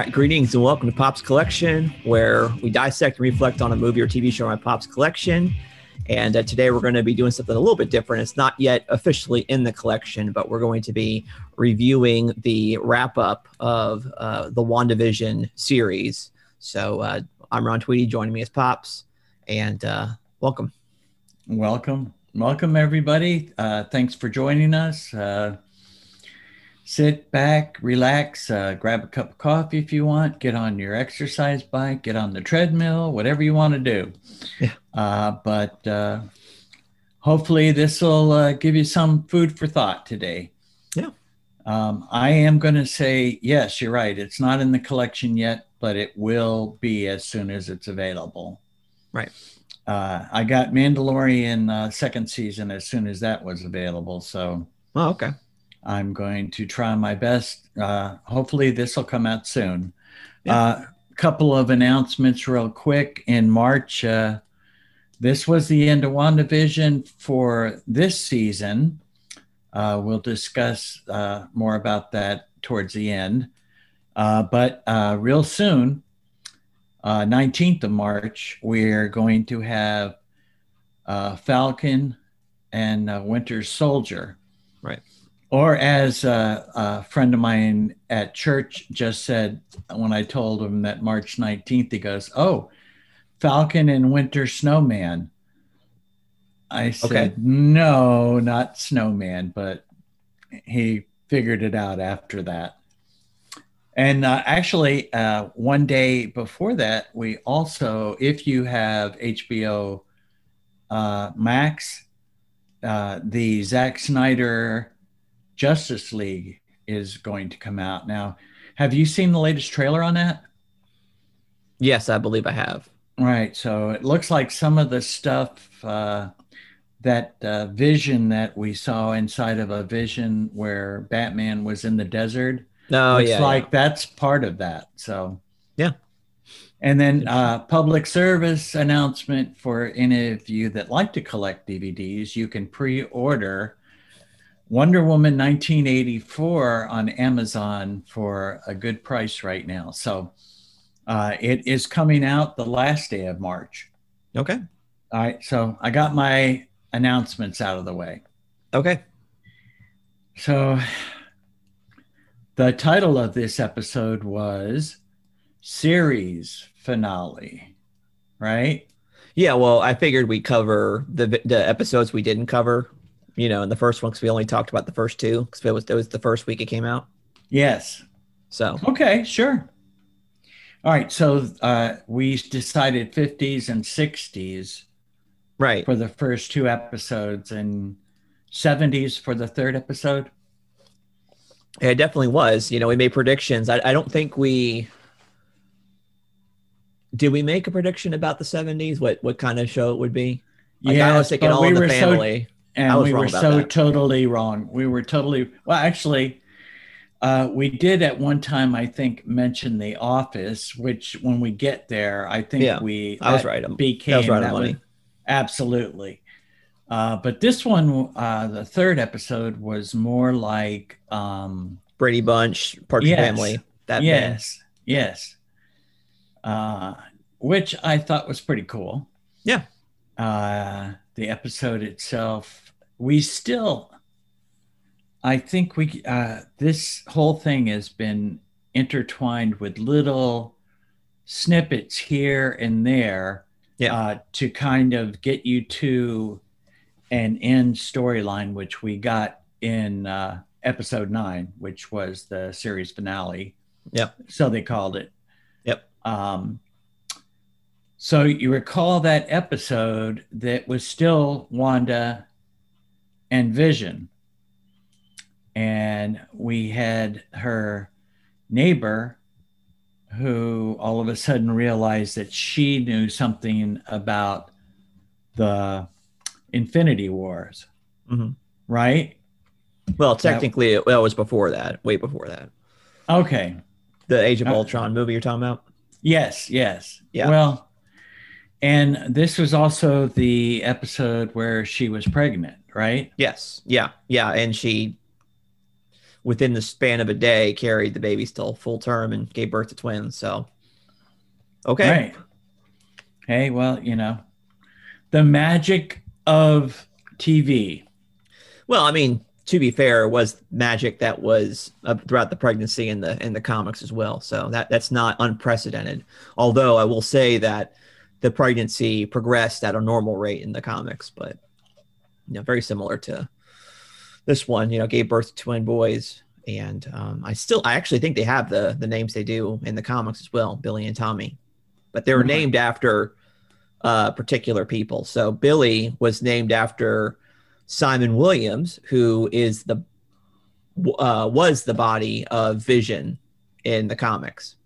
Right, greetings and welcome to Pop's Collection, where we dissect and reflect on a movie or TV show on Pop's Collection. And uh, today we're going to be doing something a little bit different. It's not yet officially in the collection, but we're going to be reviewing the wrap up of uh, the WandaVision series. So uh, I'm Ron Tweedy, joining me as Pops, and uh, welcome. Welcome. Welcome, everybody. Uh, thanks for joining us. Sit back, relax, uh, grab a cup of coffee if you want, get on your exercise bike, get on the treadmill, whatever you want to do. Yeah. Uh, but uh, hopefully, this will uh, give you some food for thought today. Yeah. Um, I am going to say, yes, you're right. It's not in the collection yet, but it will be as soon as it's available. Right. Uh, I got Mandalorian uh, second season as soon as that was available. So, Oh, okay. I'm going to try my best. Uh, hopefully, this will come out soon. A Yeah. uh, couple of announcements, real quick. In March, uh, this was the end of WandaVision for this season. Uh, we'll discuss uh, more about that towards the end. Uh, but uh, real soon, uh, 19th of March, we're going to have uh, Falcon and uh, Winter Soldier. Right. Or as uh, a friend of mine at church just said when I told him that March 19th, he goes, Oh, Falcon and Winter Snowman. I said, Okay. No, not Snowman, but he figured it out after that. And uh, actually, uh, one day before that, we also, if you have HBO uh, Max, uh, the Zack Snyder Justice League is going to come out. Now, have you seen the latest trailer on that? Yes, I believe I have. Right. So it looks like some of the stuff uh, that uh, vision that we saw inside of a vision where Batman was in the desert. No, looks Oh, yeah. like that's part of that. So Yeah. And then uh, public service announcement for any of you that like to collect DVDs, you can pre-order Wonder Woman 1984 on Amazon for a good price right now. So uh, it is coming out the last day of March. Okay. All right. So I got my announcements out of the way. Okay. So the title of this episode was series finale, right? Yeah, well, I figured we cover the the episodes we didn't cover, you know, in the first one because we only talked about the first two because it was it was the first week it came out. Yes. So Okay, sure. All right. So uh, we decided 50s and 60s right, for the first two episodes and 70s for the third episode. it definitely was. You know, we made predictions. I, I don't think we did. We make a prediction about the seventies. What what kind of show it would be? Like, I was thinking all in the family. I and we were so that. totally wrong. We were totally well. Actually, uh, we did at one time, I think, mention The Office, which when we get there, I think Yeah, we I was right. Became That was right on money. was- absolutely. Uh, but this one, uh, the third episode, was more like um, Brady Bunch, Partridge Yes. Family. That yes, yes, uh, which I thought was pretty cool. Yeah. Uh, the episode itself, we still, I think we, uh, this whole thing has been intertwined with little snippets here and there Yeah. uh, to kind of get you to an end storyline, which we got in uh, episode nine, which was the series finale. Yep. So they called it. Yep. Um, so you recall that episode that was still Wanda and Vision. And we had her neighbor who all of a sudden realized that she knew something about the Infinity Wars, Mhm. right? Well, technically, it, that was before that. Way before that. Okay. The Age of Uh, Ultron movie you're talking about. Yes, yes. Yeah. Well, and this was also the episode where she was pregnant, right? Yes. Yeah. Yeah. And she, within the span of a day carried the baby still full term and gave birth to twins. So, okay. Right. Hey, well, you know, the magic of TV. Well, I mean, to be fair, was magic that was uh, throughout the pregnancy in the in the comics as well. So that that's not unprecedented. Although I will say that the pregnancy progressed at a normal rate in the comics, but you know, very similar to this one. You know, gave birth to twin boys, and um, I still I actually think they have the the names they do in the comics as well, Billy and Tommy, but they were named after uh, particular people. So Billy was named after Simon Williams, who is the uh, was the body of Vision in the comics,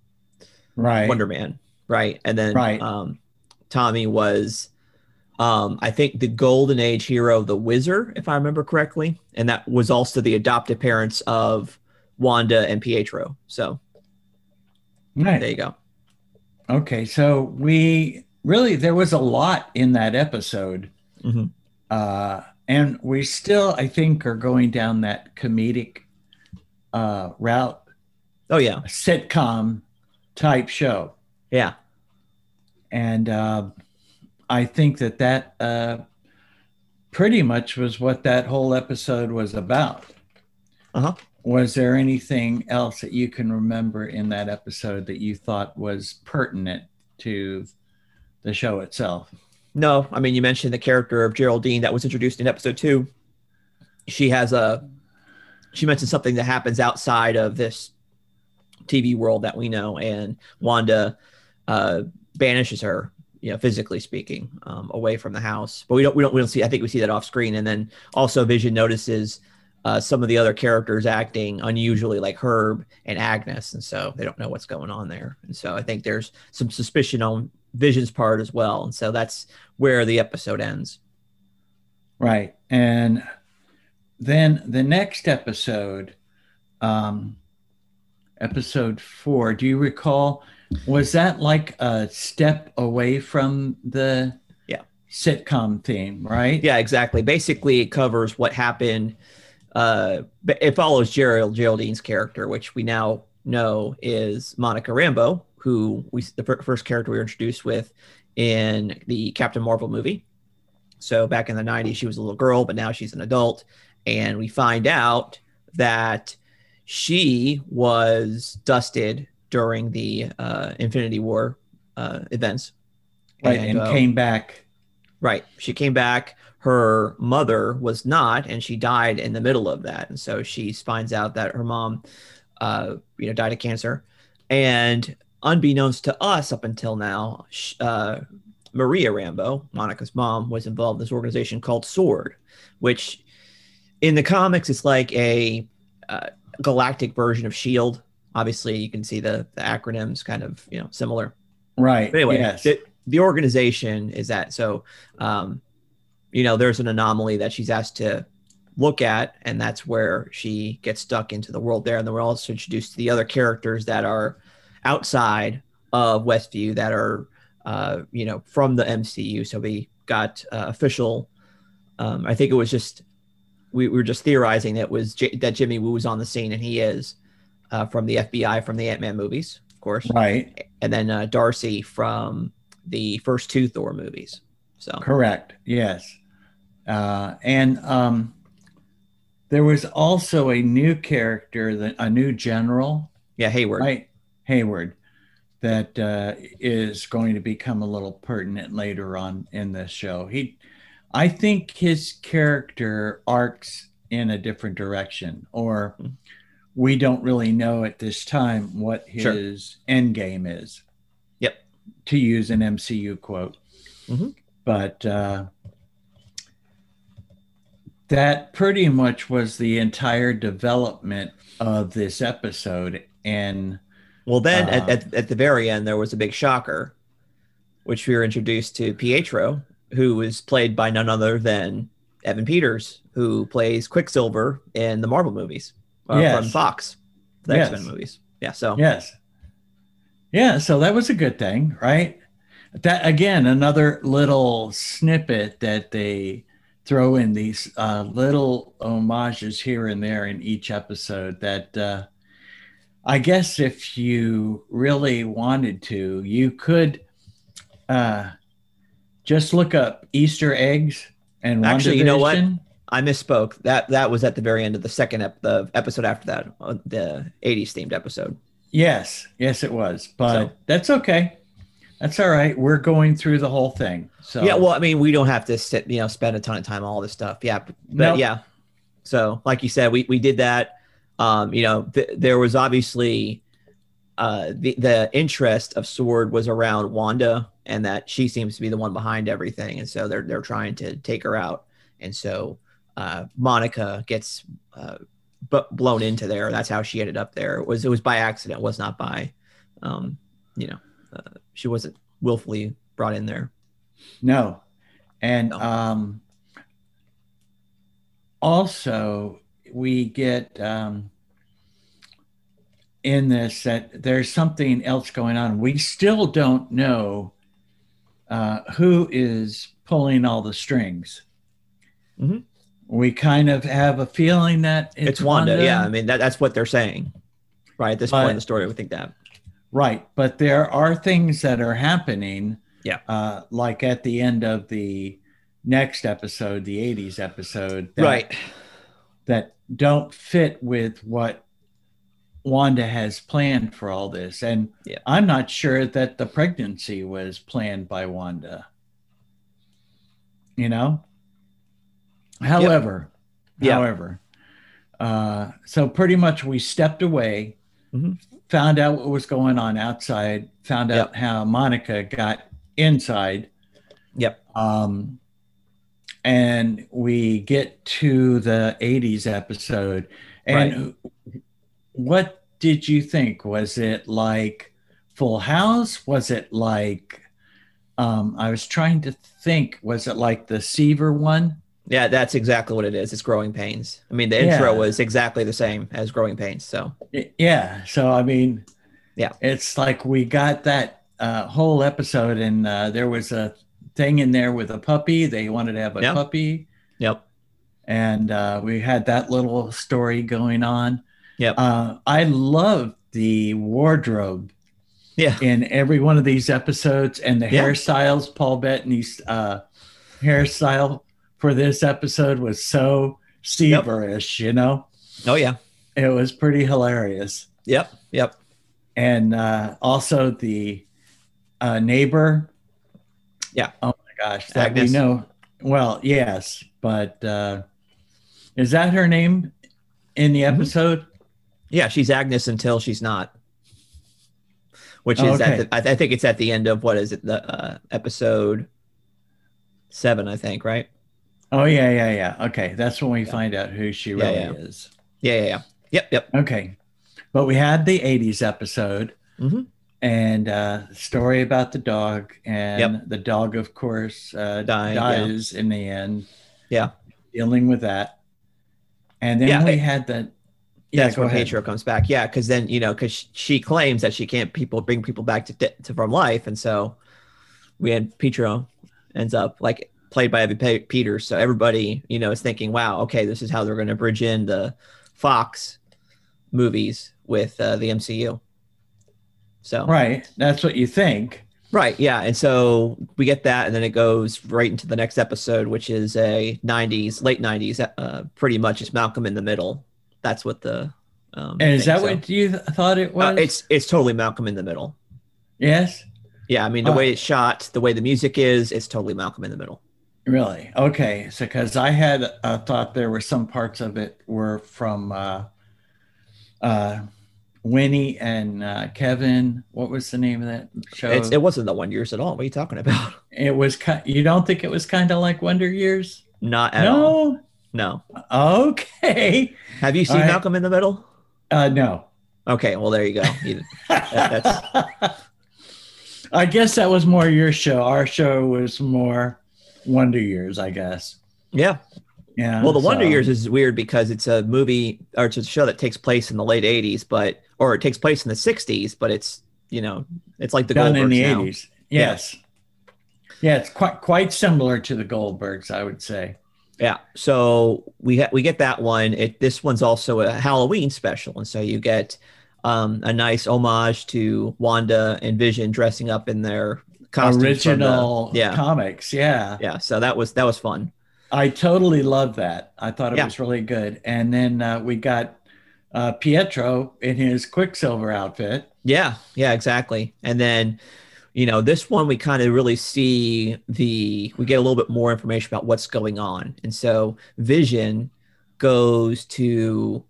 right? Wonder Man, right? And then right. Um, Tommy was, um, I think, the Golden Age hero, the Wizard, if I remember correctly, and that was also the adopted parents of Wanda and Pietro. So, right. there you go. Okay, so we really there was a lot in that episode. Mm-hmm. Uh, and we still i think are going down that comedic uh, route oh yeah sitcom type show yeah and uh, i think that that uh, pretty much was what that whole episode was about. Uh-huh. Was there anything else that you can remember in that episode that you thought was pertinent to the show itself? No, I mean you mentioned the character of Geraldine that was introduced in episode two. She has a she mentioned something that happens outside of this TV world that we know, and Wanda uh, banishes her, you know, physically speaking, um, away from the house. But we don't we don't we don't see. I think we see that off screen, and then also Vision notices uh, some of the other characters acting unusually, like Herb and Agnes, and so they don't know what's going on there. And so I think there's some suspicion on Vision's part as well. And so that's where the episode ends. Right. And then the next episode, um, episode four, do you recall? Was that like a step away from the yeah sitcom theme, right? Yeah, exactly. Basically, it covers what happened. Uh, it follows Gerald Geraldine's character, which we now know is Monica Rambeau, who we the first character we were introduced with in the Captain Marvel movie. So back in the 90s, she was a little girl, but now she's an adult. And we find out that she was dusted during the uh, Infinity War uh, events. Right. And, and uh, came back. Right. She came back. Her mother was not, and she died in the middle of that. And so she finds out that her mom, uh, you know, died of cancer. And unbeknownst to us up until now, uh, Maria Rambeau, Monica's mom, was involved in this organization called SWORD, which in the comics it's like a uh, galactic version of Shield. Obviously, you can see the the acronyms kind of you know similar. Right. But anyway, yes. the, the organization is that so. Um, you know, there's an anomaly that she's asked to look at, and that's where she gets stuck into the world there. And then we're also introduced to the other characters that are outside of Westview that are, uh, you know, from the MCU. So we got uh, official. Um, I think it was just we, we, were just theorizing that was J- that Jimmy Woo was on the scene, and he is uh, from the FBI from the Ant Man movies, of course, right? And then uh, Darcy from the first two Thor movies. So correct, yes, uh, and um, there was also a new character, that a new general. Yeah, Hayward. Right, Hayward that uh, is going to become a little pertinent later on in this show. He, I think his character arcs in a different direction, or we don't really know at this time what his sure. end game is. Yep. To use an MCU quote. Mm-hmm. But uh, that pretty much was the entire development of this episode. And well, then uh, at, at, at, the very end, there was a big shocker, which we were introduced to Pietro, who was played by none other than Evan Peters, who plays Quicksilver in the Marvel movies uh, yes. from Fox, the yes. X Men movies. Yeah. So, yes. Yeah. So that was a good thing, right? That again, another little snippet that they throw in these uh, little homages here and there in each episode that uh, I guess if you really wanted to, you could uh, just look up Easter eggs and Actually, you know what? I misspoke. That that was at the very end of the second ep- the episode after that, uh, the '80s themed episode. Yes, yes, it was, but So- that's okay. That's all right. We're going through the whole thing. So Yeah, well, I mean, we don't have to sit, you know, spend a ton of time on all this stuff. Yeah, but Nope. yeah. So, like you said, we we did that. Um, you know, th- there was obviously uh, the the interest of Sword was around Wanda, and that she seems to be the one behind everything, and so they're they're trying to take her out, and so uh, Monica gets uh, bu- blown into there. That's how she ended up there. It was it was by accident, it was not by, um, you know, uh, she wasn't willfully brought in there. No. And No. um, also, we get um, in this that there's something else going on. We still don't know uh, who is pulling all the strings. Mhm. We kind of have a feeling that it's, it's Wanda. Yeah, I mean that, that's what they're saying, right? At this point in the story, we think that. Right, but there are things that are happening. Yeah. Uh, like at the end of the next episode, the '80s episode, that, that don't fit with what Wanda has planned for all this, and Yeah. I'm not sure that the pregnancy was planned by Wanda. You know. However, Yeah. however, uh, so pretty much we stepped away Mhm. found out what was going on outside, found out how Monica got inside. Yep. Um, and we get to the 80s episode. And what did you think? Was it like Full House? Was it like, um, I was trying to think, was it like the Seaver one? Yeah, that's exactly what it is. It's Growing Pains. I mean, the intro Yeah. was exactly the same as Growing Pains. So Yeah. So I mean, Yeah. it's like we got that uh, whole episode, and uh, there was a thing in there with a puppy. They wanted to have a Yeah. puppy, yep, and uh, we had that little story going on. Yep. Uh, I love the wardrobe yeah, in every one of these episodes, and the Yeah. hairstyles. Paul Bettany's uh, hairstyle for this episode was so Seaverish. You know, oh yeah, it was pretty hilarious. yep, yep, and uh, also the uh, neighbor. Yeah. Oh my gosh, that Agnes. we know. Well, yes, but uh, is that her name in the Mhm. episode? yeah. She's Agnes until she's not. Which is Okay. at the, I, I think it's at the end of what is it the uh, episode seven I think right Oh yeah, yeah, yeah. Okay, that's when we Yeah. find out who she really yeah. is. yeah yeah yeah yep yep Okay, but we had the '80s episode. Mhm. And uh, story about the dog, and Yep. the dog, of course, uh, Dying, yeah. dies in the end. Yeah. dealing with that, and then Yeah, we had the yeah. that's when ahead. Pietro comes back. Yeah, because then you know, because she claims that she can't people bring people back to, to from life, and so we had Pietro ends up like played by Evan Peters. So everybody you know is thinking, wow, okay, this is how they're going to bridge in the Fox movies with uh, the MCU. So Right, that's what you think. Right, yeah, and so we get that, and then it goes right into the next episode, which is a '90s, late '90s, uh, pretty much. It's Malcolm in the Middle. That's what the. Um, And is thing, that so- what you th- thought it was? Uh, it's it's totally Malcolm in the Middle. yes, Yeah, I mean the Uh, way it's shot, the way the music is, it's totally Malcolm in the Middle. Really. Okay, so because I had uh, thought there were some parts of it were from uh, uh, Winnie and uh, Kevin. What was the name of that show? It's, it wasn't the one years at all. What are you talking about? It was. ki- You don't think it was kind of like Wonder Years? Not at all. no. No. Okay. Have you seen right. Malcolm in the Middle? Uh, no. Okay, well there you go. You- I guess that was more your show. Our show was more Wonder Years, I guess. yeah. Yeah. Well, the Wonder Years is weird because it's a movie or it's a show that takes place in the late '80s, but or it takes place in the '60s, but it's you know it's like the done in the Goldbergs now. eighties. Yes. Yeah, it's quite quite similar to the Goldbergs, I would say. Yeah. So we ha- we get that one. It this one's also a Halloween special, and so you get um, a nice homage to Wanda and Vision dressing up in their Original the, yeah comics. Yeah. yeah. So that was that was fun. I totally love that. I thought it Yeah. was really good. And then uh, we got uh, Pietro in his Quicksilver outfit. Yeah, yeah, exactly. And then, you know, this one we kind of really see the we get a little bit more information about what's going on. And so Vision goes to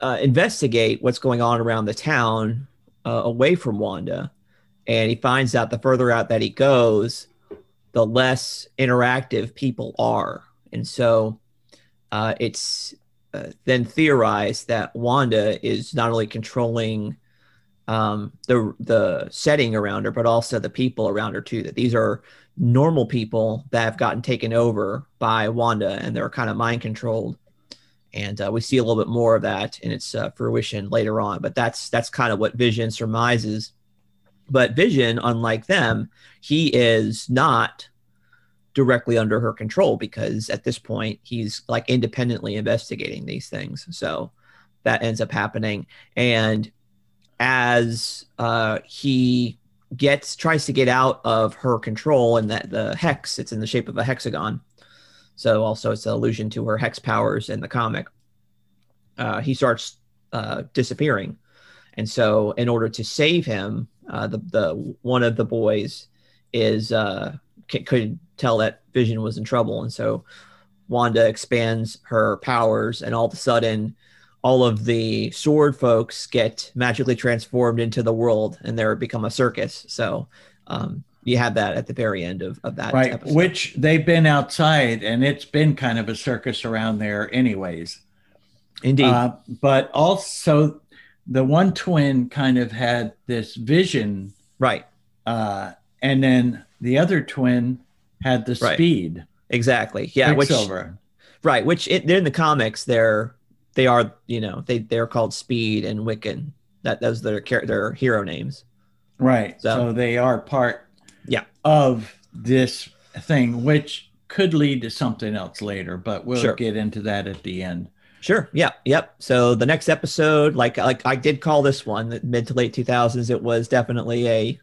uh, investigate what's going on around the town uh, away from Wanda. And he finds out the further out that he goes, the less interactive people are. And so uh, it's uh, then theorized that Wanda is not only controlling um, the the setting around her, but also the people around her too. That these are normal people that have gotten taken over by Wanda, and they're kind of mind controlled. And uh, we see a little bit more of that in its uh, fruition later on. But that's that's kind of what Vision surmises. But Vision, unlike them, he is not directly under her control because at this point he's like independently investigating these things. So that ends up happening. And as uh, he gets tries to get out of her control and that the hex it's in the shape of a hexagon so also it's an allusion to her hex powers in the comic uh, he starts uh, disappearing and so in order to save him uh, the, the one of the boys is uh, c- could tell that vision was in trouble and so wanda expands her powers and all of a sudden all of the sword folks get magically transformed into the world and they're become a circus. So um, you have that at the very end of, of that. Right. episode. Which they've been outside and it's been kind of a circus around there, anyways. indeed. Uh, but also, the one twin kind of had this vision, right. uh, and then the other twin had the Right. speed. Exactly. Yeah. Which, Quicksilver. right. Which it, they're in the comics. They're, they are, you know, they, they're called Speed and Wiccan. That those are their, their hero names. Right. So- So, they are part Yeah. of this thing, which could lead to something else later, but we'll Sure. get into that at the end. Sure. Yeah. Yep. So the next episode, like like I did call this one the mid to late two thousands. It was definitely a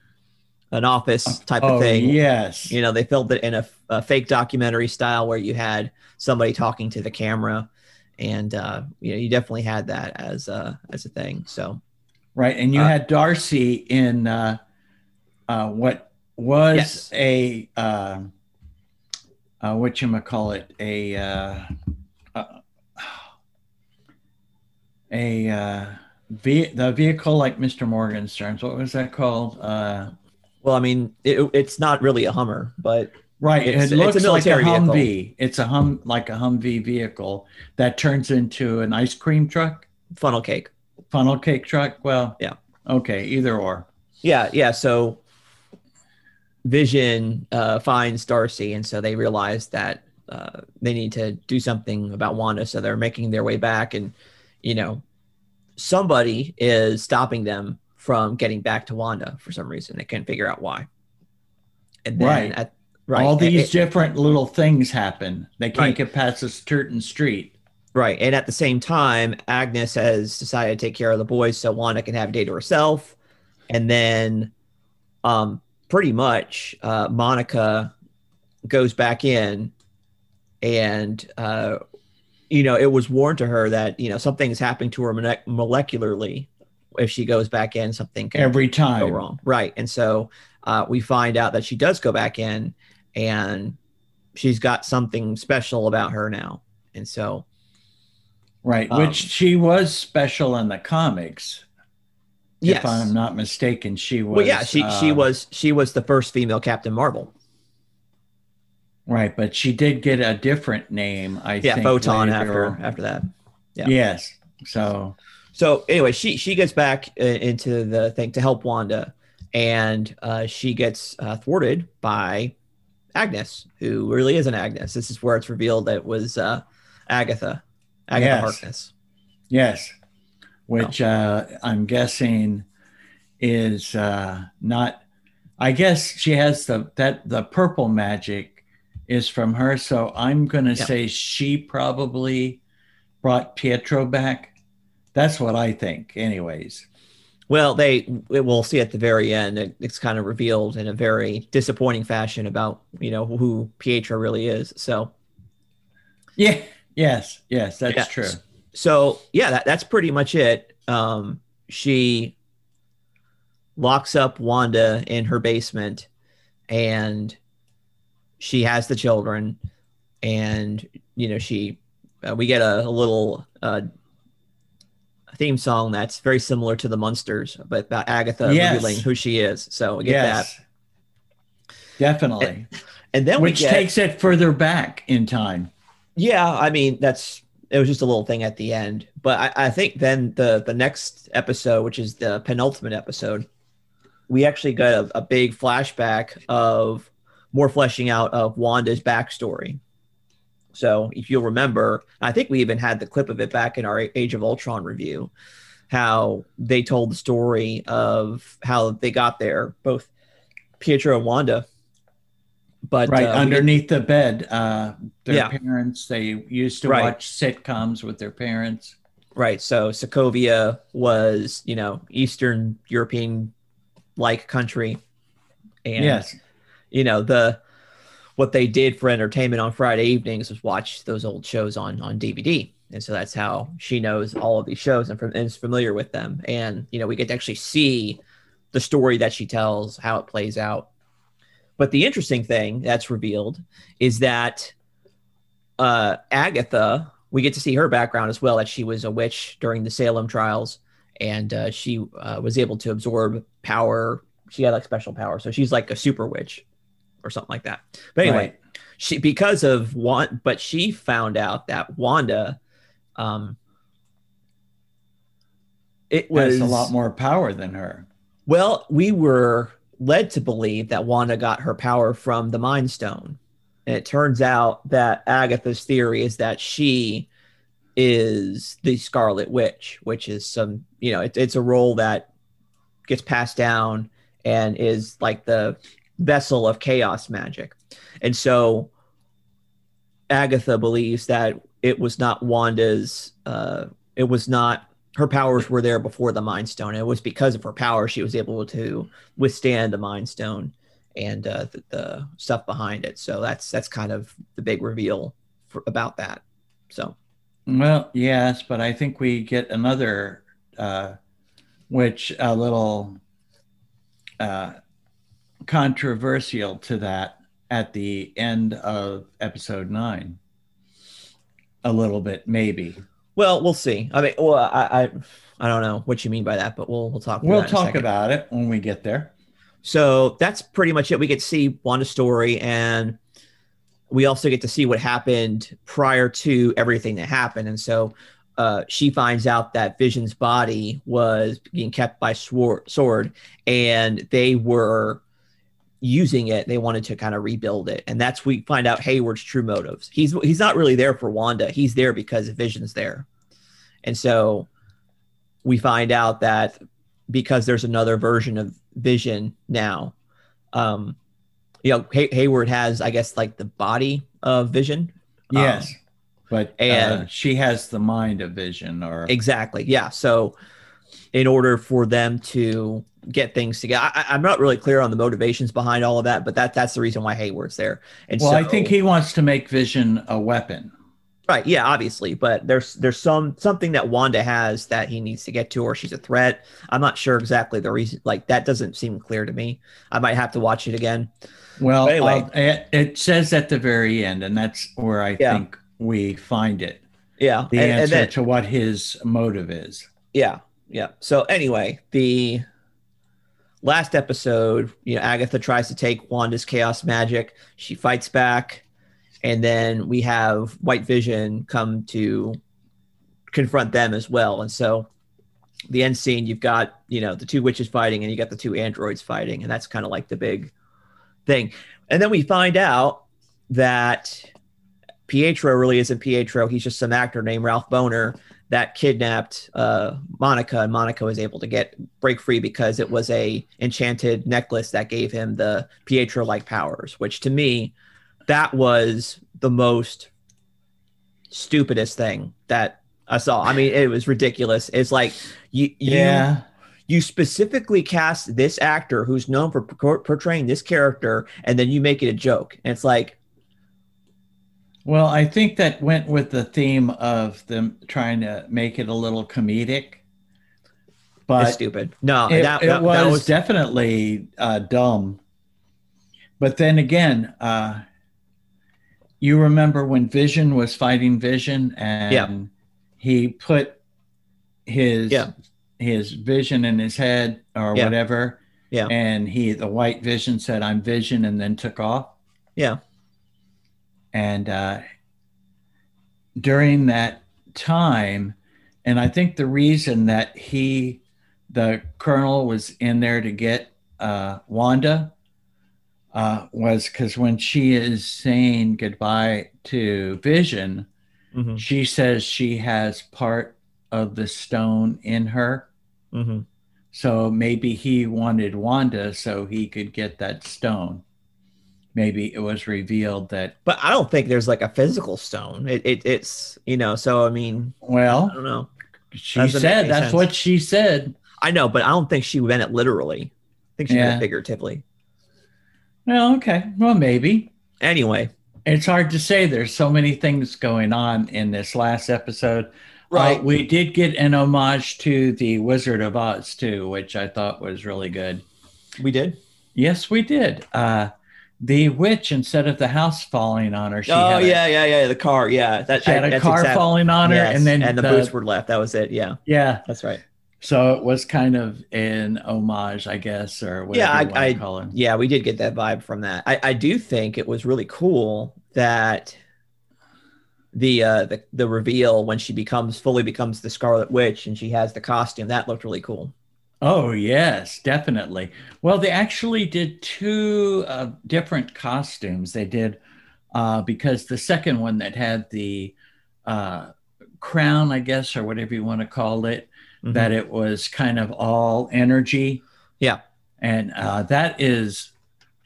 an office type oh, of thing. yes. You know, they filmed it in a, a fake documentary style where you had somebody talking to the camera, and uh, you know, you definitely had that as a as a thing. So Right. And you Uh, had Darcy in uh, uh, what was Yes. a, uh, uh, what you call it, a, uh, uh, a, uh, ve- the vehicle like Mr. Morgenstern's. What was that called? Uh, well, I mean, it, it's not really a Hummer, but right. It's- it it's a looks like a military vehicle. Humvee. It's a hum, like a Humvee vehicle that turns into an ice cream truck, funnel cake. funnel cake truck. Well, Yeah. Okay. Either or. Yeah, yeah. So Vision uh, finds Darcy, and so they realize that uh, they need to do something about Wanda. So they're making their way back, and you know, somebody is stopping them from getting back to Wanda for some reason. They can't figure out why. And then Right. at right, All these and- different little things happen. They can't Right. get past a certain street. Right. And at the same time, Agnes has decided to take care of the boys so Wanda can have a day to herself. And then um pretty much uh Monica goes back in and uh you know, it was warned to her that, you know, something's happening to her molecularly. If she goes back in, something can Every go time. wrong. Right. And so uh, we find out that she does go back in and she's got something special about her now. And so Right. Um, Which she was special in the comics. yes. If I'm not mistaken, she was. well, yeah, she she uh, was she was the first female Captain Marvel. Right. But she did get a different name, I Yeah, think. Photon later. after after that. yeah. Yes. So, So anyway, she she gets back uh, into the thing to help Wanda, and uh, she gets uh, thwarted by Agnes, who really isn't Agnes. This is where it's revealed that it was uh, Agatha, Agatha Yes. Harkness. yes. Which uh, I'm guessing is uh, not. I guess she has the that the purple magic is from her. So I'm going to Yeah. say she probably brought Pietro back. That's what I think, anyways. Well, they we'll see at the very end. It, it's kind of revealed in a very disappointing fashion about you know who Pietro really is. So Yeah. Yes. Yes. That's Yeah. true. so yeah, that, that's pretty much it. Um, she locks up Wanda in her basement, and she has the children, and you know she uh, we get a, a little uh, theme song that's very similar to the Munsters, but about Agatha Yes. revealing who she is. So we get yes. Definitely. that, and then Which we get takes it further back in time. Yeah, I mean that's it was just a little thing at the end, but I, I think then the the next episode, which is the penultimate episode, we actually got a, a big flashback of more fleshing out of Wanda's backstory. So if you'll remember, I think we even had the clip of it back in our Age of Ultron review, how they told the story of how they got there, both Pietro and Wanda. But right uh, we underneath the bed uh their Yeah. parents they used to Right. watch sitcoms with their parents Right. So Sokovia was, you know, Eastern European like country. And yes you know, the what they did for entertainment on Friday evenings was watch those old shows on on DVD. And so that's how she knows all of these shows and, from, and is familiar with them. And you know, we get to actually see the story that she tells, how it plays out. But the interesting thing that's revealed is that uh, Agatha, we get to see her background as well, that she was a witch during the Salem trials, and uh, she uh, was able to absorb power. She had like special power, so she's like a super witch or something like that. But anyway, Right. she because of want, but she found out that Wanda, um, it was has a lot more power than her well, we were led to believe that Wanda got her power from the Mind Stone. And it turns out that Agatha's theory is that she is the Scarlet Witch, which is some, you know, it, it's a role that gets passed down and is like the vessel of chaos magic. And so Agatha believes that it was not Wanda's, uh, it was not her powers were there before the Mind Stone. It was because of her power she was able to withstand the Mind Stone and uh, the, the stuff behind it. So that's that's kind of the big reveal for, about that. So well yes but i think we get another uh which a little uh controversial to that at the end of episode nine a little bit maybe well, we'll see. I mean, well, I I, I don't know what you mean by that, but we'll we'll talk. we'll talk about it when we get there So that's pretty much it. We get to see Wanda's story, and we also get to see what happened prior to everything that happened. And so uh, she finds out that Vision's body was being kept by Sword, Sword, and they were using it. They wanted to kind of rebuild it, and that's we find out Hayward's true motives. He's he's not really there for Wanda. He's there because Vision's there, and so we find out that because there's another version of Vision now. Um, you know, Hay- Hayward has, I guess, like the body of Vision. Um, yes but uh, and- she has the mind of vision or exactly. Yeah. So, in order for them to get things together, I, I'm not really clear on the motivations behind all of that, but that that's the reason why Hayward's there. And well so, i think he wants to make vision a weapon Right. Yeah. Obviously, but there's there's some something that Wanda has that he needs to get to, or she's a threat. I'm not sure exactly the reason. Like that doesn't seem clear to me. I might have to watch it again. Well, But anyway. uh, it, it says at the very end, and that's where I Yeah. think we find it Yeah. the and, and answer then, to what his motive is. Yeah, yeah. So anyway, the last episode, you know, Agatha tries to take Wanda's chaos magic. She fights back, and then we have White Vision come to confront them as well. And so the end scene, you've got, you know, the two witches fighting and you got the two androids fighting, and that's kind of like the big thing. And then we find out that Pietro really isn't Pietro. He's just some actor named Ralph Bohner that kidnapped uh, Monica, and Monica was able to get break free because it was a enchanted necklace that gave him the Pietro-like powers. Which to me, that was the most stupidest thing that I saw. I mean, it was ridiculous. It's like you, you Yeah. you specifically cast this actor who's known for portraying this character, and then you make it a joke. And it's like, Well, I think that went with the theme of them trying to make it a little comedic. it's But stupid. No, it, that, it that, was, that was definitely uh, dumb. But then again, uh, you remember when Vision was fighting Vision, and Yeah. he put his Yeah. his vision in his head or Yeah. whatever, Yeah. and he the white Vision said, "I'm Vision," and then took off. yeah, and uh, during that time and i think the reason that he the colonel was in there to get uh, wanda uh, was because when she is saying goodbye to vision hmm she says she has part of the stone in her. Hmm so maybe he wanted wanda so he could get that stone maybe it was revealed that but I don't think there's like a physical stone. It, it it's you know. So I mean, well I don't know. She Doesn't said that's sense. what she said. I know, but I don't think she meant it literally. I think she meant it figuratively. Well, okay. Well, maybe. Anyway, It's hard to say. There's so many things going on in this last episode. Uh, we did get an homage to the Wizard of Oz too, which I thought was really good. we did. Yes, we did. Uh, the witch, instead of the house falling on her, she oh had a, yeah, yeah, yeah. The car. Yeah, that she had I- a car exact- falling on her, yes, and then and the, boots were left. That was it. Yeah, yeah. that's right. So it was kind of an homage, I guess, or whatever Yeah, you want I- to call it. Yeah, we did get that vibe from that. I, I do think it was really cool that the uh the, the reveal when she becomes fully becomes the Scarlet Witch and she has the costume that looked really cool. Oh, yes, definitely. Well, they actually did two uh, different costumes. They did uh, because the second one that had the uh, crown, I guess, or whatever you want to call it, Mhm. that it was kind of all energy. Yeah. And uh, that is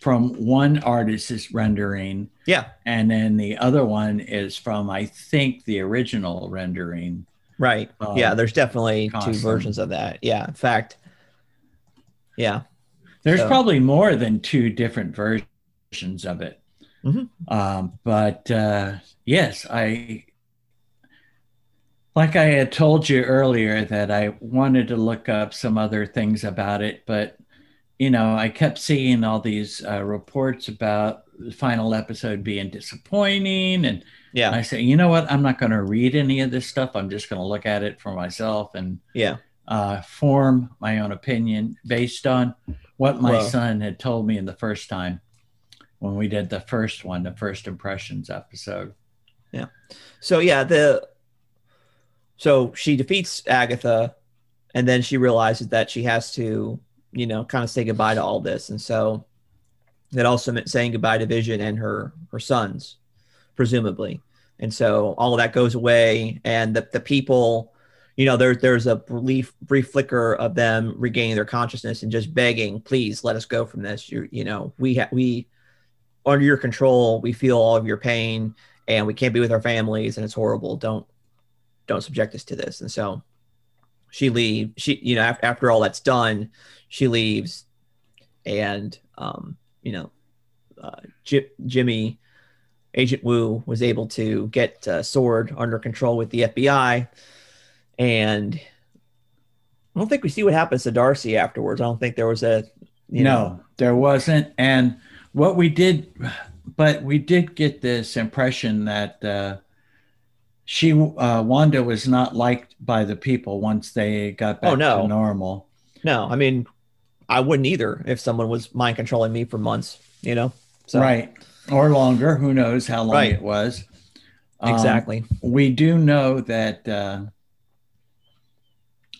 from one artist's rendering. Yeah. And then the other one is from, I think, the original rendering. Right. um, yeah, there's definitely costume. two versions of that. Yeah. In fact, yeah. There's So- probably more than two different versions of it. Mhm. Um, but uh, yes, I, like I had told you earlier, that I wanted to look up some other things about it, but you know, I kept seeing all these uh, reports about the final episode being disappointing, and Yeah. I said, you know what, I'm not going to read any of this stuff. I'm just going to look at it for myself and Yeah. Uh, form my own opinion based on what my son had told me in the first time when we did the first one, the first impressions episode. Yeah. So yeah, the so she defeats Agatha and then she realizes that she has to, you know, kind of say goodbye to all this. And so that also meant saying goodbye to Vision and her her sons, presumably. And so all of that goes away and the, the people, you know, there, there's a brief brief flicker of them regaining their consciousness and just begging, please let us go from this. You you know, we ha- we under your control, we feel all of your pain and we can't be with our families and it's horrible. Don't don't subject us to this. And so she leaves she you know after, after all that's done she leaves and um you know uh, J- jimmy agent Woo was able to get uh, sword under control with the fbi and i don't think we see what happens to darcy afterwards i don't think there was a you no, know there wasn't. And what we did, but we did get this impression that uh, she, uh, Wanda, was not liked by the people once they got back Oh, no. to normal. no i mean i wouldn't either if someone was mind controlling me for months you know so Right. Or longer. Who knows how long Right. it was. Um, exactly we do know that uh,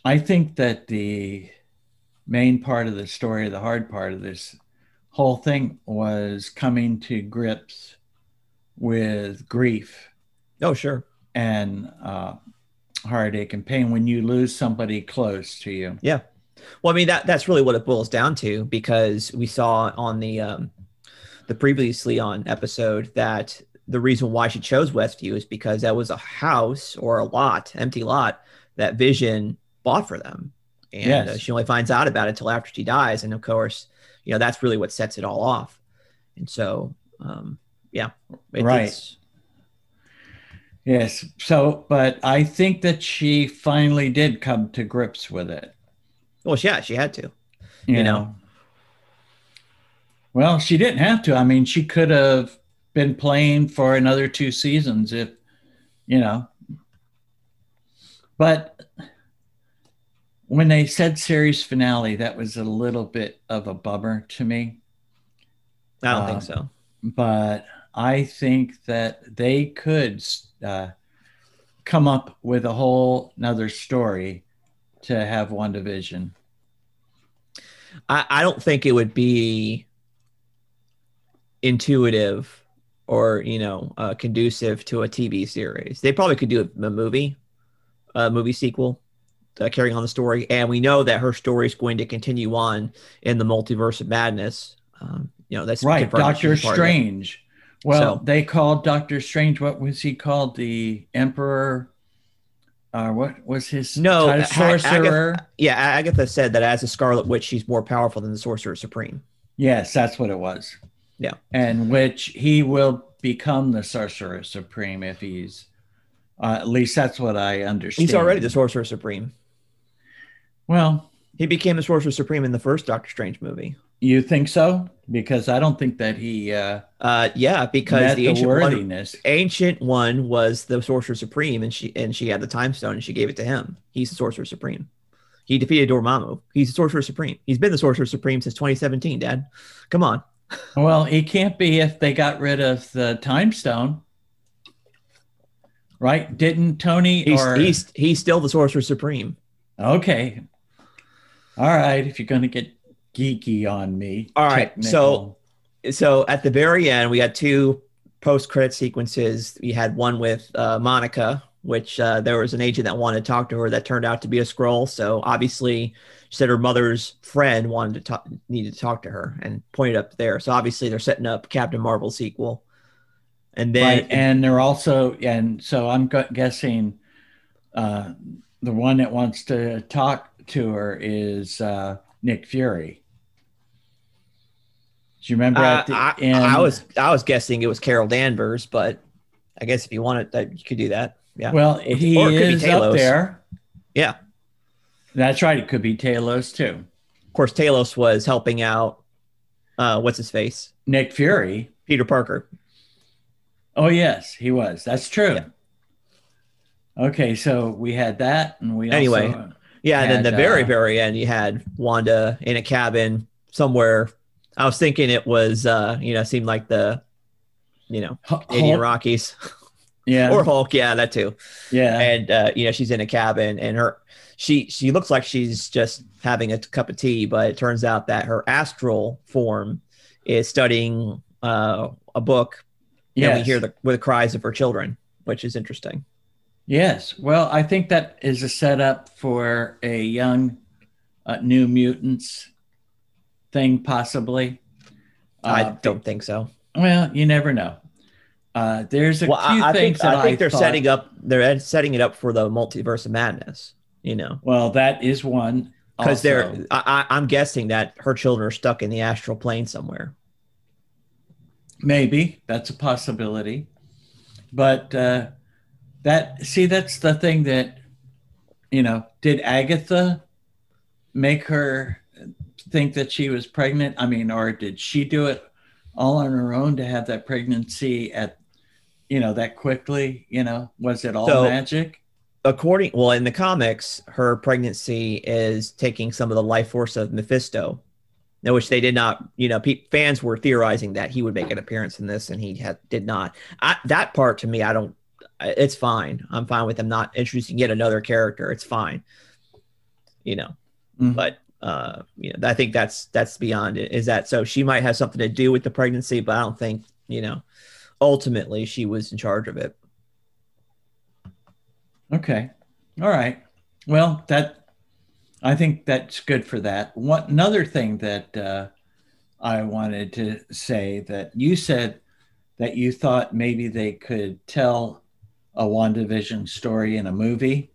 I think that the main part of the story, the hard part of this whole thing, was coming to grips with grief oh sure and uh, heartache and pain when you lose somebody close to you. Yeah. Well, I mean that that's really what it boils down to because we saw on the um, the previously on episode that the reason why she chose Westview is because that was a house or a lot, empty lot that Vision bought for them, and Yes. uh, she only finds out about it until after she dies. And of course, you know that's really what sets it all off. And so, um, yeah, it- Right. it's- Yes. So, but I think that she finally did come to grips with it. Well, yeah, she had to. You, You know. Well, she didn't have to. I mean, she could have been playing for another two seasons if, you know. But when they said series finale, that was a little bit of a bummer to me. I don't think so. but I think that they could uh, come up with a whole another story to have WandaVision. I, I don't think it would be intuitive or you know uh, conducive to a TV series. They probably could do a, a movie, a movie sequel, uh, carrying on the story. And we know that her story is going to continue on in the multiverse of madness. Um, you know that's Right, Doctor she's part of it. Strange. Well, So- they called Doctor Strange. What was he called? The Emperor. Uh, what was his No, title? Sorcerer? Agatha, yeah, Agatha said that as a Scarlet Witch, she's more powerful than the Sorcerer Supreme. Yes, that's what it was. Yeah. and which he will become the Sorcerer Supreme if he's. Uh, at least that's what I understand. He's already the Sorcerer Supreme. Well, He became the Sorcerer Supreme in the first Doctor Strange movie. you think so? Because I don't think that he uh, Uh, yeah, because the, ancient one, ancient one was the Sorcerer Supreme, and she and she had the Time Stone, and she gave it to him. He's the Sorcerer Supreme. He defeated Dormammu. He's the Sorcerer Supreme. He's been the Sorcerer Supreme since 2017. Dad, come on. Well, he can't be if they got rid of the time stone. Right? Didn't Tony He's or he's he's still the Sorcerer Supreme. okay. All right, if you're gonna get geeky on me. All right, so- technical. so at the very end, we had two post-credit sequences. We had one with uh, Monica, which uh, there was an agent that wanted to talk to her that turned out to be a scroll. So obviously, she said her mother's friend wanted to talk, needed to talk to her, and pointed up there. So obviously, they're setting up Captain Marvel sequel. And then right, and they're also and so I'm gu- guessing uh the one that wants to talk to her is uh Nick Fury. Do you remember uh, at the I, end? I was I was guessing it was Carol Danvers, but I guess if you wanted that, you could do that. Yeah. Well, he or could be is up there. Yeah. That's right. It could be Talos too. Of course, Talos was helping out. Uh, what's his face? Nick Fury. Peter Parker. Oh yes, he was. That's true. Yeah. Okay, so we had that, and we Anyway. also Yeah, and then the very, uh, very end, you had Wanda in a cabin somewhere. I was thinking it was, uh, you know, seemed like the, you know, Canadian Rockies yeah, or Hulk. Yeah, that too. yeah, And uh, you know, she's in a cabin, and her, she, she looks like she's just having a cup of tea, but it turns out that her astral form is studying uh, a book, and we hear the with the cries of her children, which is interesting. Yes. Well, I think that is a setup for a young uh, New Mutants thing, possibly. I Uh, don't think so. Well, you never know. Uh, there's a Well, few I, I things think that I think they're thought- setting up they're setting it up for the multiverse of madness. You know, Well, that is one because they're. I, I, I'm guessing that her children are stuck in the astral plane somewhere. maybe that's a possibility, but uh, that see that's the thing that you know. Did Agatha make her think that she was pregnant? I mean, or did she do it all on her own to have that pregnancy at you know that quickly? You know, was it all So- magic? According, well, in the comics, her pregnancy is taking some of the life force of Mephisto, now, which they did not. You know, pe- fans were theorizing that he would make an appearance in this, and he had did not. I, that part to me, I don't. It's fine. I'm fine with them not introducing yet another character. It's fine. You know, Mhm. but uh you know i think that's that's beyond it is that so she might have something to do with the pregnancy but i don't think you know ultimately she was in charge of it Okay. All right. Well, that I think that's good for that. One another thing that uh, I wanted to say that you said that you thought maybe they could tell a WandaVision story in a movie.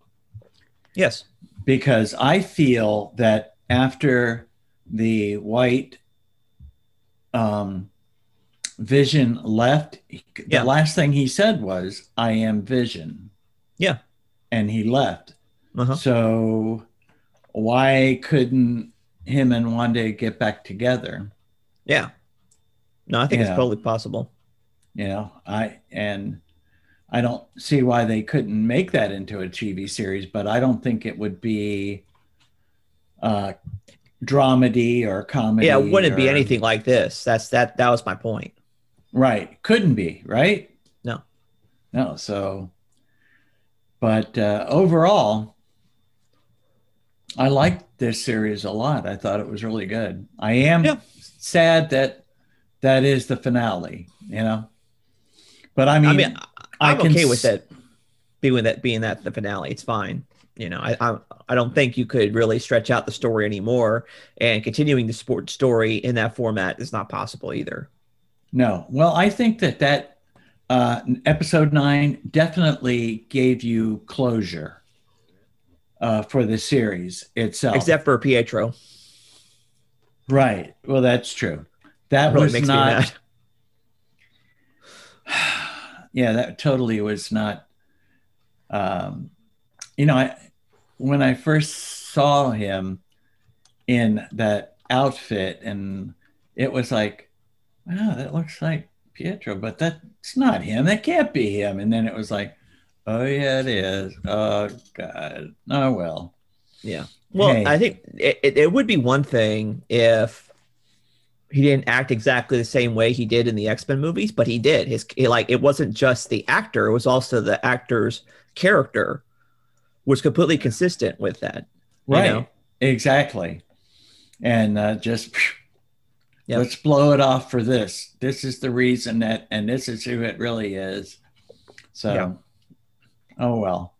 Yes. Because I feel that after the white um, Vision left, Yeah. the last thing he said was, I am Vision. Yeah. And he left. Uh-huh. So why couldn't him and Wanda get back together? Yeah. No, I think Yeah. it's totally possible. You know, I and I don't see why they couldn't make that into a TV series, but I don't think it would be uh dramedy or comedy. Yeah, it wouldn't be anything like this. That's that that was my point. Right. Couldn't be, right? No. No. So, but uh, overall, I liked this series a lot. I thought it was really good. I am Yeah. sad that that is the finale, you know? But I mean, I mean, I'm okay with it being that being that the finale. It's fine. You know, I, I I don't think you could really stretch out the story anymore, and continuing the sport story in that format is not possible either. No. Well, I think that that uh, episode nine definitely gave you closure uh, for the series itself. Except for Pietro, right. Well, that's true. That really was makes me not. yeah, that totally was not. Um, you know, I when I first saw him in that outfit, and it was like, wow, that looks like Pietro, but that's not him. That can't be him. And then it was like, oh yeah, it is. Oh God. Oh well. Yeah. Well, Hey. I think it, it, it would be one thing if he didn't act exactly the same way he did in the X Men movies, but he did. His he, like it wasn't just the actor; it was also the actor's character was completely consistent with that. you Right. know? Exactly. And uh, just Yep. let's blow it off for this. This is the reason that, and this is who it really is. So, Yeah. oh well.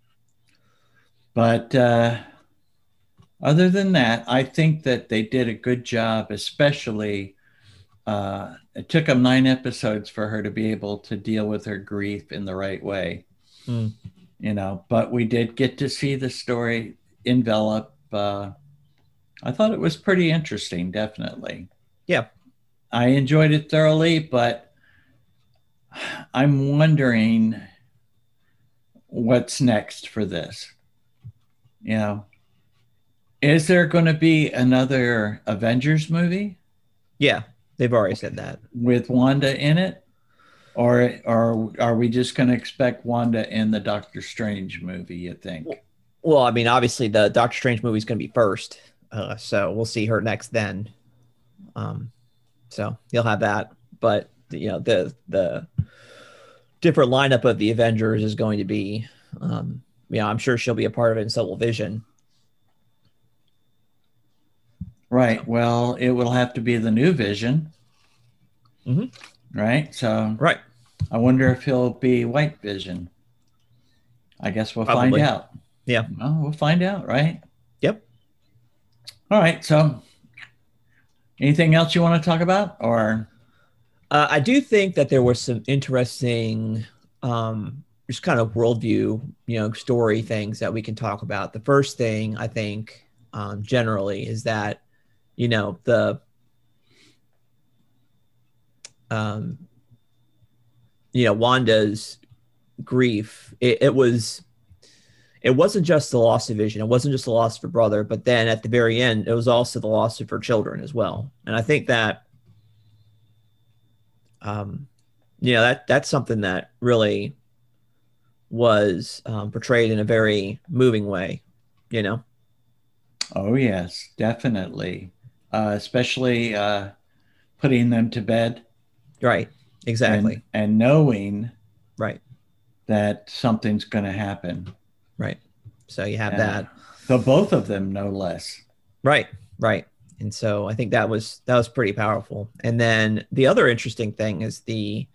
But uh, other than that, I think that they did a good job, especially. Uh, it took them nine episodes for her to be able to deal with her grief in the right way. Hmm. You know, but we did get to see the story envelop. Uh, I thought it was pretty interesting, definitely. Yeah. I enjoyed it thoroughly, but I'm wondering what's next for this. You know, is there going to be another Avengers movie Yeah, they've already said that. with Wanda in it? Or, or are we just going to expect Wanda in the Doctor Strange movie, you think? Well, I mean, obviously the Doctor Strange movie is going to be first, uh, so we'll see her next then. Um, so you'll have that, but you know the the different lineup of the Avengers is going to be, um, yeah, I'm sure she'll be a part of it, in will Vision. Right. Well, it will have to be the new Vision. Mhm. Right. So Right. I wonder if he'll be White Vision. I guess we'll Probably. find out. Yeah. Well, we'll find out, right? Yep. All right. So, anything else you want to talk about, or Uh, I do think that there was some interesting, um, just kind of worldview, you know, story things that we can talk about. The first thing I think, um, generally, is that, you know, the, um, you know, Wanda's grief. It, it was, it wasn't just the loss of Vision. It wasn't just the loss of her brother, but then at the very end, it was also the loss of her children as well. And I think that um, you know that that's something that really was um, portrayed in a very moving way you know oh yes, definitely, uh, especially uh, putting them to bed. Right. Exactly. And, and knowing right. that something's going to happen. right. So you have Yeah. that. The both of them, no less. right. Right. And so i think that was that was pretty powerful. And then the other interesting thing is the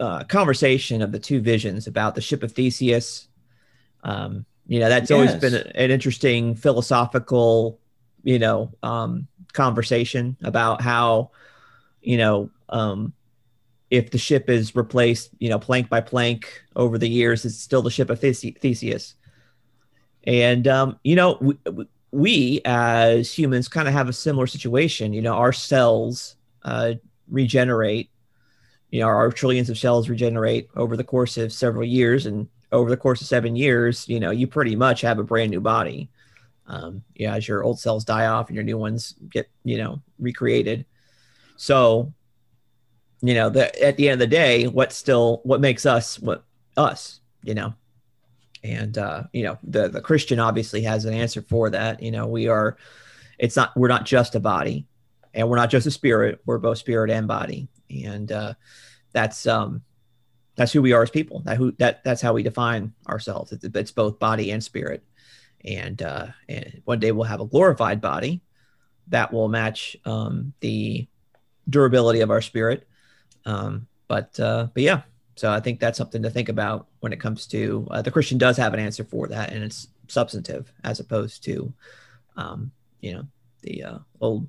uh, conversation of the two visions about the ship of theseus. Um, you know that's always Yes. been an interesting philosophical you know um, conversation about how, you know, um, if the ship is replaced, you know, plank by plank over the years, it's still the ship of Theseus. And um, you know, we, we as humans kind of have a similar situation. You know, our cells uh, regenerate. You know, our trillions of cells regenerate over the course of several years, and over the course of seven years, you know, you pretty much have a brand new body. Um, yeah, as your old cells die off and your new ones get, you know, recreated. So, you know, the, at the end of the day, what still what makes us what us, you know, and uh, you know the the christian obviously has an answer for that. You know we are it's not we're not just a body and we're not just a spirit. We're both spirit and body. And uh, that's um that's who we are as people. That who that that's how we define ourselves. It's, it's both body and spirit and uh and one day we'll have a glorified body that will match um the durability of our spirit um but uh but yeah so I think that's something to think about when it comes to uh, the Christian does have an answer for that, and it's substantive as opposed to, um, you know, the uh, old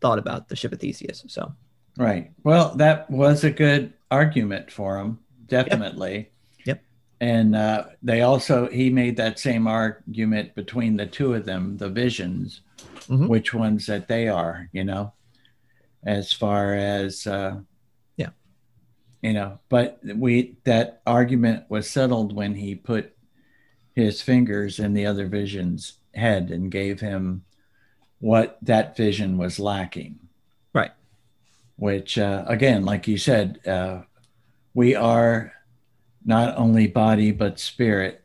thought about the ship of Theseus. So, right. Well, that was a good argument for him, definitely. Yep. And uh, they also he made that same argument between the two of them, the visions, mm-hmm. which ones that they are, you know, as far as. Uh, Yeah. you know but we that argument was settled when he put his fingers in the other vision's head and gave him what that vision was lacking right which uh, again like you said uh, we are not only body but spirit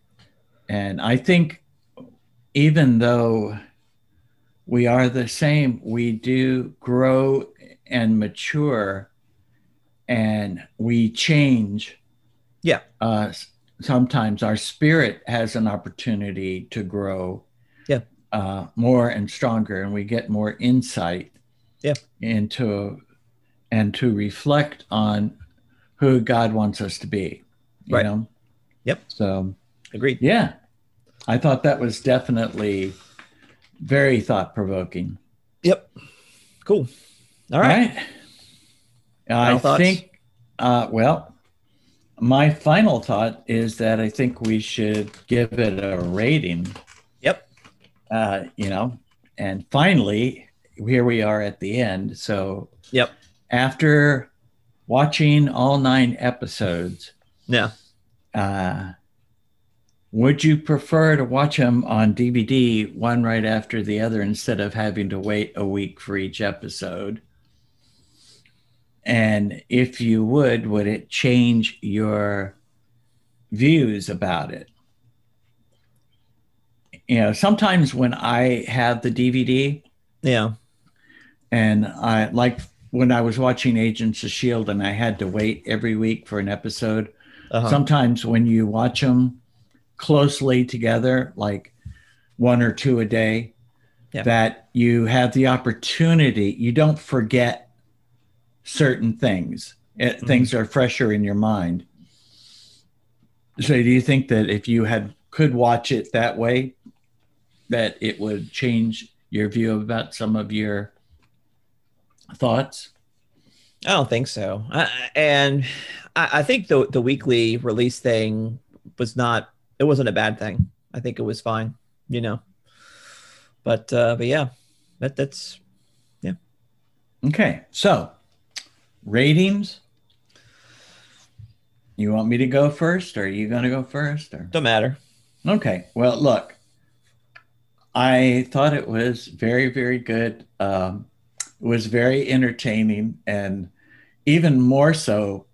and i think even though we are the same we do grow and mature and we change. Yeah. Uh, sometimes our spirit has an opportunity to grow. Yeah. Uh, more and stronger, and we get more insight. Yeah. Into and to reflect on who God wants us to be. You right. know. Yep. So. Agreed. Yeah. I thought that was definitely very thought provoking. Yep. Cool. All right. right. I thoughts? think, uh, well, my final thought is that I think we should give it a rating. Yep. Uh, you know, and finally, here we are at the end. So, yep. After watching all nine episodes, yeah. Uh, would you prefer to watch them on DVD, one right after the other, instead of having to wait a week for each episode? And if you would, would it change your views about it? You know, sometimes when I have the DVD, yeah, and I like when I was watching Agents of Shield, and I had to wait every week for an episode. Uh-huh. Sometimes when you watch them closely together, like one or two a day, yeah. that you have the opportunity, you don't forget certain things. It, mm-hmm. Things are fresher in your mind. So, do you think that if you had could watch it that way, that it would change your view about some of your thoughts? I don't think so. I, and I, I think the the weekly release thing was not. It wasn't a bad thing. I think it was fine. You know. But uh, but yeah, that that's yeah. Okay, so ratings. You want me to go first, or are you going to go first? Or don't matter. Okay. Well, look, I thought it was very, very good. Um, was very entertaining, and even more so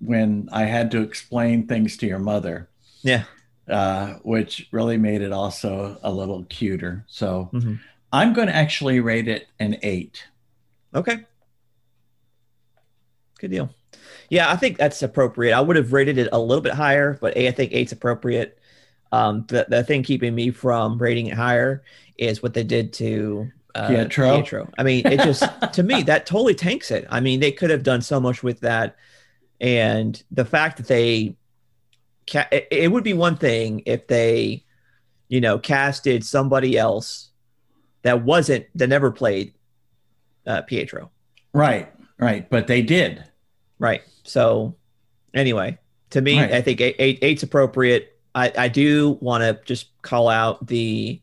when I had to explain things to your mother. Yeah. Uh, which really made it also a little cuter. So mm-hmm. I'm going to actually rate it an eight. Okay. Good deal. Yeah, I think that's appropriate. I would have rated it a little bit higher, but I think eight's appropriate. Um, the, the thing keeping me from rating it higher is what they did to uh, Pietro. Pietro. I mean, it just to me that totally tanks it. I mean, they could have done so much with that, and the fact that they, ca- it, it would be one thing if they, you know, casted somebody else that wasn't that never played uh, Pietro. Right, right. But they did. Right. So, anyway, to me, Right. I think eight, eight, eight's appropriate. I, I do want to just call out the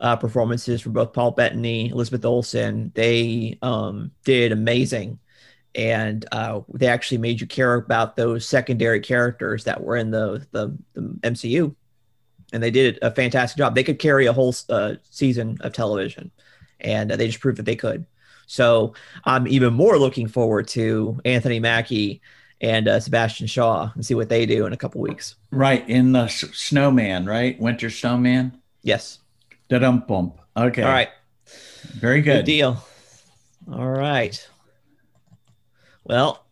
uh, performances from both Paul Bettany, Elizabeth Olsen. They um, did amazing. And uh, they actually made you care about those secondary characters that were in the, the, the MCU. And they did a fantastic job. They could carry a whole uh, season of television, and they just proved that they could. So I'm even more looking forward to Anthony Mackie and uh, Sebastian Shaw and see what they do in a couple weeks. Right in the s- snowman, right? Winter snowman. Yes. Da dum bump. Okay. All right. Very Good good. deal. All right. Well,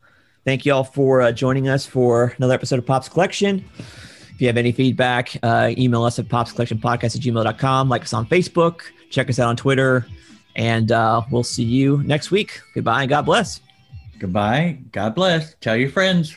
thank you all for uh, joining us for another episode of Pops Collection. If you have any feedback, uh, email us at popscollectionpodcast at gmail.com. Like us on Facebook. Check us out on Twitter. And uh, we'll see you next week. Goodbye and God bless. Goodbye. God bless. Tell your friends.